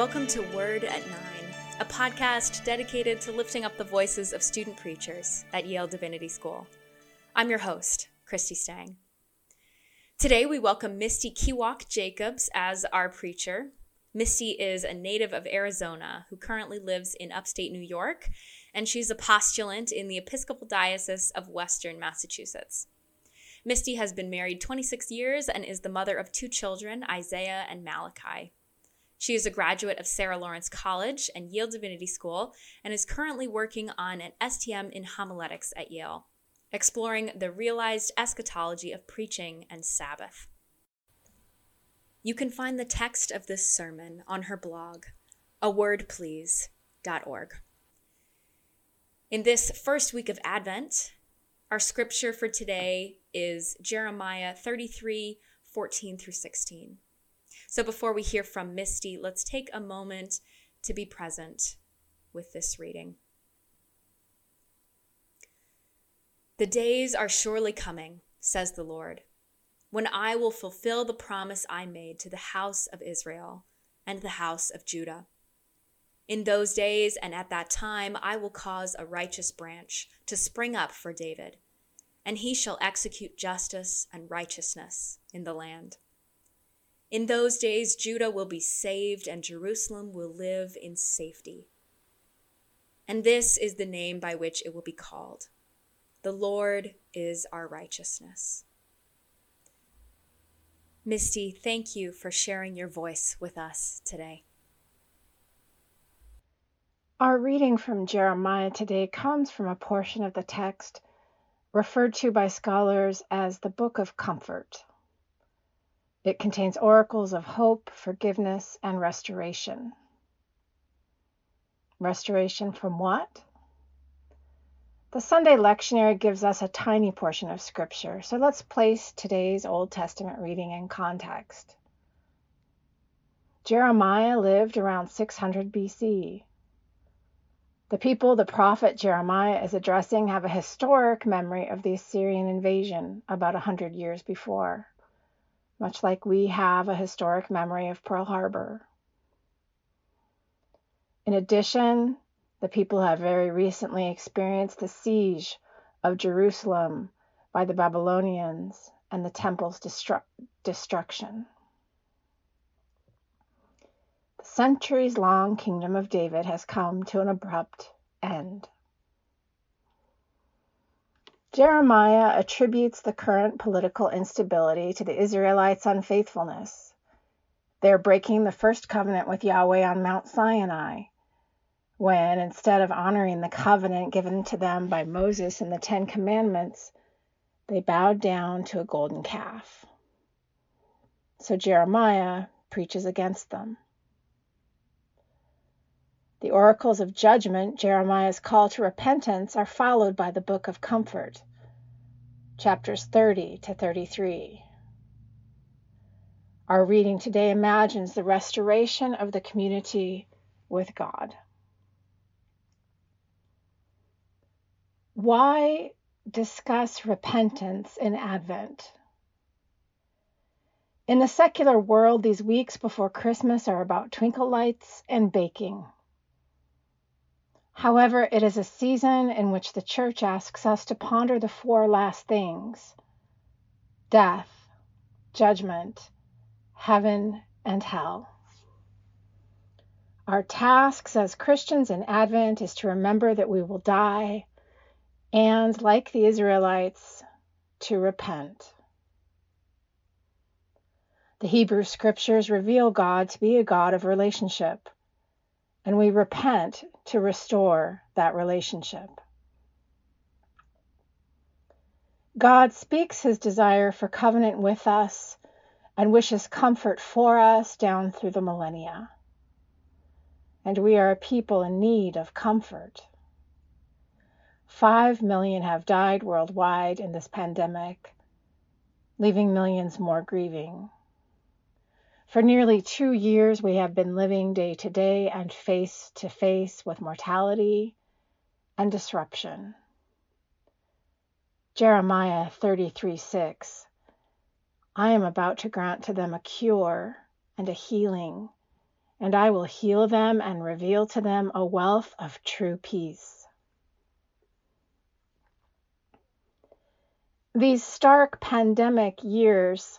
Welcome to Word at Nine, a podcast dedicated to lifting up the voices of student preachers at Yale Divinity School. I'm your host, Christy Stang. Today we welcome Misty Kiwak Jacobs as our preacher. Misty is a native of Arizona who currently lives in upstate New York, and she's a postulant in the Episcopal Diocese of Western Massachusetts. Misty has been married 26 years and is the mother of two children, Isaiah and Malachi. She is a graduate of Sarah Lawrence College and Yale Divinity School and is currently working on an STM in homiletics at Yale, exploring the realized eschatology of preaching and Sabbath. You can find the text of this sermon on her blog, awordplease.org. In this first week of Advent, our scripture for today is Jeremiah 33 14 through 16. So before we hear from Misty, let's take a moment to be present with this reading. The days are surely coming, says the Lord, when I will fulfill the promise I made to the house of Israel and the house of Judah. In those days and at that time, I will cause a righteous branch to spring up for David, and he shall execute justice and righteousness in the land. In those days, Judah will be saved and Jerusalem will live in safety. And this is the name by which it will be called The Lord is our righteousness. Misty, thank you for sharing your voice with us today. Our reading from Jeremiah today comes from a portion of the text referred to by scholars as the Book of Comfort. It contains oracles of hope, forgiveness, and restoration. Restoration from what? The Sunday lectionary gives us a tiny portion of Scripture, so let's place today's Old Testament reading in context. Jeremiah lived around 600 BC. The people the prophet Jeremiah is addressing have a historic memory of the Assyrian invasion about a hundred years before much like we have a historic memory of Pearl Harbor. In addition, the people have very recently experienced the siege of Jerusalem by the Babylonians and the temple's destru- destruction. The centuries long kingdom of David has come to an abrupt end. Jeremiah attributes the current political instability to the Israelites' unfaithfulness. They're breaking the first covenant with Yahweh on Mount Sinai, when instead of honoring the covenant given to them by Moses in the Ten Commandments, they bowed down to a golden calf. So Jeremiah preaches against them. The oracles of judgment, Jeremiah's call to repentance, are followed by the book of comfort, chapters 30 to 33. Our reading today imagines the restoration of the community with God. Why discuss repentance in Advent? In the secular world, these weeks before Christmas are about twinkle lights and baking. However, it is a season in which the church asks us to ponder the four last things death, judgment, heaven, and hell. Our tasks as Christians in Advent is to remember that we will die and, like the Israelites, to repent. The Hebrew scriptures reveal God to be a God of relationship and we repent to restore that relationship. God speaks his desire for covenant with us and wishes comfort for us down through the millennia. And we are a people in need of comfort. Five million have died worldwide in this pandemic, leaving millions more grieving. For nearly two years, we have been living day to day and face to face with mortality and disruption. Jeremiah 33 6. I am about to grant to them a cure and a healing and I will heal them and reveal to them a wealth of true peace. These stark pandemic years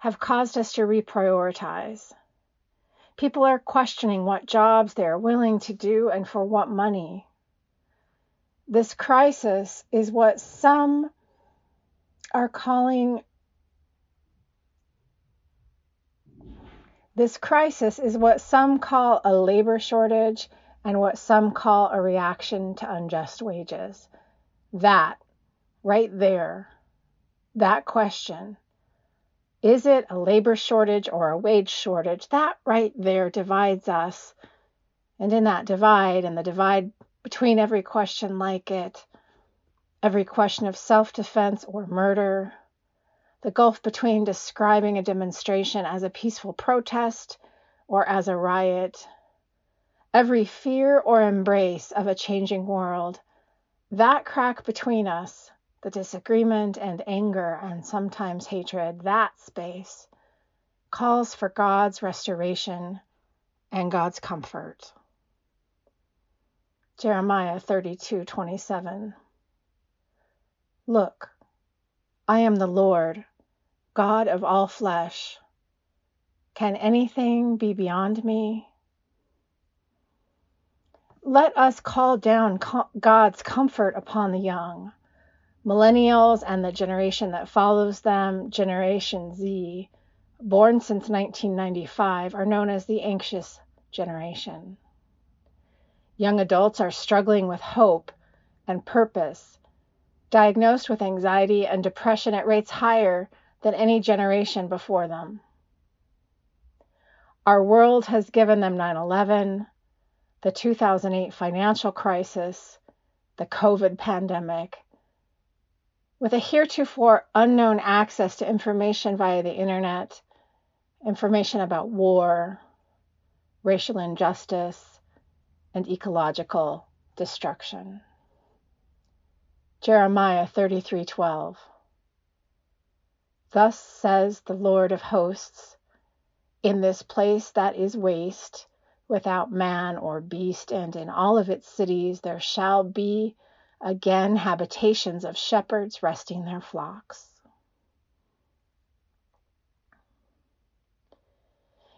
have caused us to reprioritize. People are questioning what jobs they are willing to do and for what money. This crisis is what some are calling This crisis is what some call a labor shortage and what some call a reaction to unjust wages. That, right there, that question, is it a labor shortage or a wage shortage? That right there divides us. And in that divide, and the divide between every question like it, every question of self defense or murder, the gulf between describing a demonstration as a peaceful protest or as a riot, every fear or embrace of a changing world, that crack between us, the disagreement and anger and sometimes hatred, that space calls for God's restoration and God's comfort. Jeremiah 32:27 Look, I am the Lord, God of all flesh. Can anything be beyond me? Let us call down God's comfort upon the young. Millennials and the generation that follows them, Generation Z, born since 1995, are known as the anxious generation. Young adults are struggling with hope and purpose, diagnosed with anxiety and depression at rates higher than any generation before them. Our world has given them 9 11, the 2008 financial crisis, the COVID pandemic. With a heretofore unknown access to information via the internet, information about war, racial injustice, and ecological destruction. Jeremiah 33:12 Thus says the Lord of hosts, in this place that is waste, without man or beast, and in all of its cities there shall be again habitations of shepherds resting their flocks.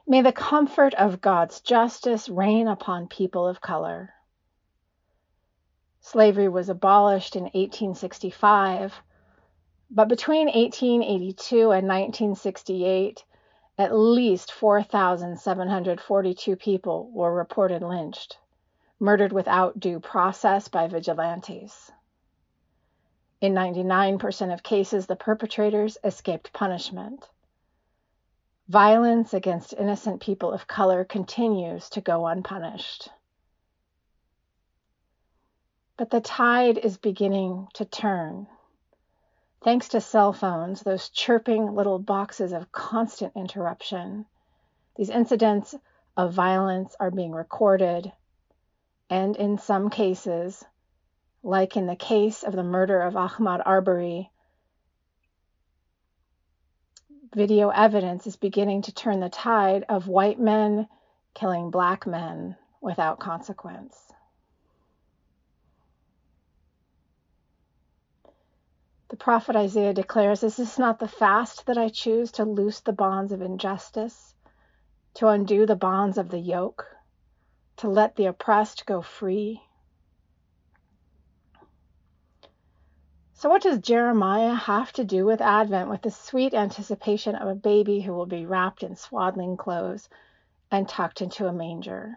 May the comfort of God's justice reign upon people of color. Slavery was abolished in 1865 but between 1882 and 1968, at least 4,742 people were reported lynched, murdered without due process by vigilantes. In 99% of cases, the perpetrators escaped punishment. Violence against innocent people of color continues to go unpunished. But the tide is beginning to turn. Thanks to cell phones, those chirping little boxes of constant interruption, these incidents of violence are being recorded, and in some cases, like in the case of the murder of Ahmaud Arbery, video evidence is beginning to turn the tide of white men killing black men without consequence. The prophet Isaiah declares, Is this not the fast that I choose to loose the bonds of injustice, to undo the bonds of the yoke, to let the oppressed go free? So, what does Jeremiah have to do with Advent, with the sweet anticipation of a baby who will be wrapped in swaddling clothes and tucked into a manger?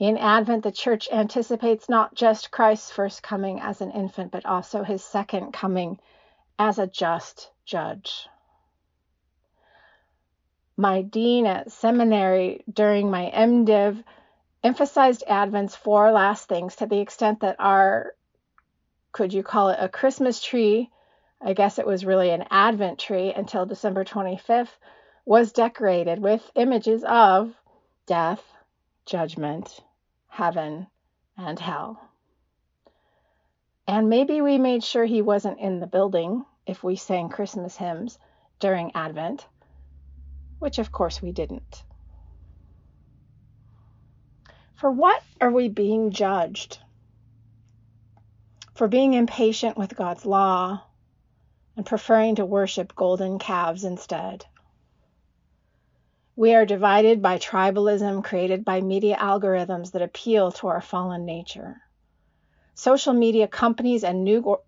In Advent, the church anticipates not just Christ's first coming as an infant, but also his second coming as a just judge. My dean at seminary during my MDiv emphasized Advent's four last things to the extent that our, could you call it a Christmas tree? I guess it was really an Advent tree until December 25th, was decorated with images of death, judgment, heaven, and hell. And maybe we made sure he wasn't in the building if we sang Christmas hymns during Advent, which of course we didn't. For what are we being judged? For being impatient with God's law and preferring to worship golden calves instead. We are divided by tribalism created by media algorithms that appeal to our fallen nature. Social media companies and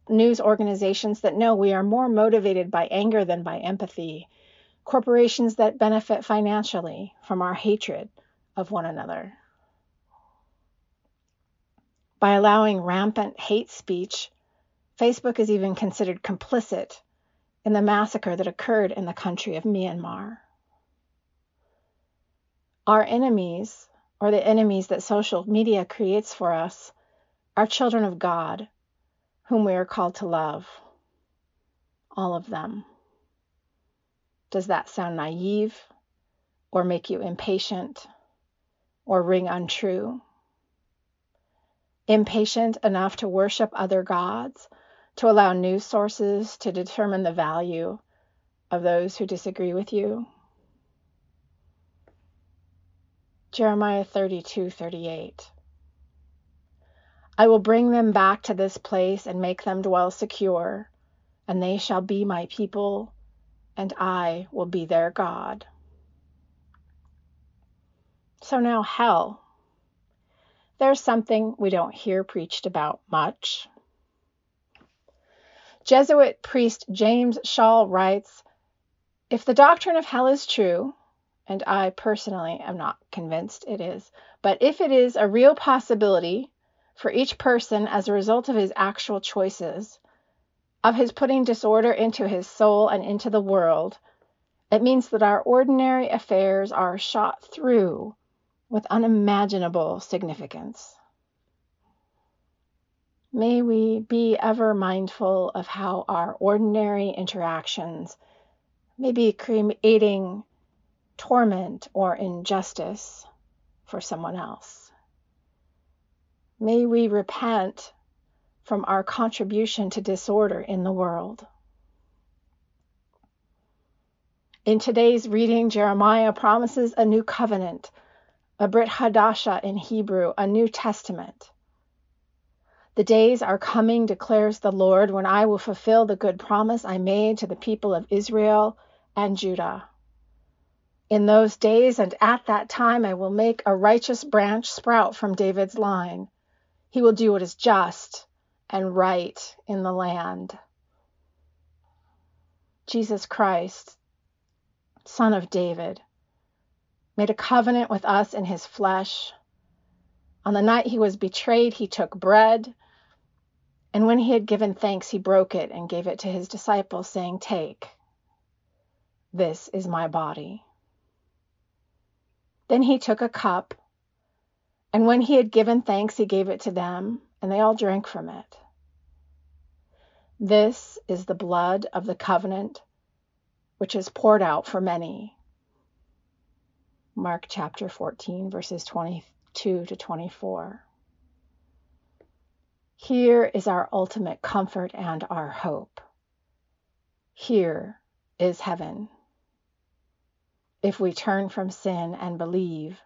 news organizations that know we are more motivated by anger than by empathy. Corporations that benefit financially from our hatred of one another. By allowing rampant hate speech, Facebook is even considered complicit in the massacre that occurred in the country of Myanmar. Our enemies, or the enemies that social media creates for us, are children of God, whom we are called to love. All of them. Does that sound naive, or make you impatient, or ring untrue? Impatient enough to worship other gods, to allow news sources to determine the value of those who disagree with you? Jeremiah 32 38. I will bring them back to this place and make them dwell secure, and they shall be my people, and I will be their God. So now, hell. There's something we don't hear preached about much. Jesuit priest James Schall writes If the doctrine of hell is true, and I personally am not convinced it is. But if it is a real possibility for each person as a result of his actual choices, of his putting disorder into his soul and into the world, it means that our ordinary affairs are shot through with unimaginable significance. May we be ever mindful of how our ordinary interactions may be creating torment or injustice for someone else. May we repent from our contribution to disorder in the world. In today's reading, Jeremiah promises a new covenant, a Brit Hadasha in Hebrew, a New Testament. The days are coming, declares the Lord, when I will fulfill the good promise I made to the people of Israel and Judah. In those days and at that time I will make a righteous branch sprout from David's line. He will do what is just and right in the land. Jesus Christ, Son of David, made a covenant with us in his flesh. On the night he was betrayed, he took bread, and when he had given thanks, he broke it and gave it to his disciples, saying, Take, this is my body. Then he took a cup, and when he had given thanks, he gave it to them, and they all drank from it. This is the blood of the covenant, which is poured out for many. Mark chapter 14, verses 22 to 24. Here is our ultimate comfort and our hope. Here is heaven. If we turn from sin and believe,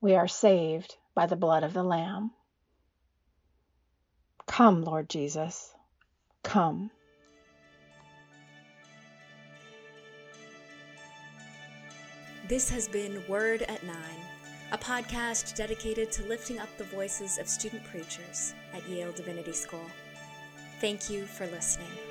we are saved by the blood of the Lamb. Come, Lord Jesus, come. This has been Word at Nine, a podcast dedicated to lifting up the voices of student preachers at Yale Divinity School. Thank you for listening.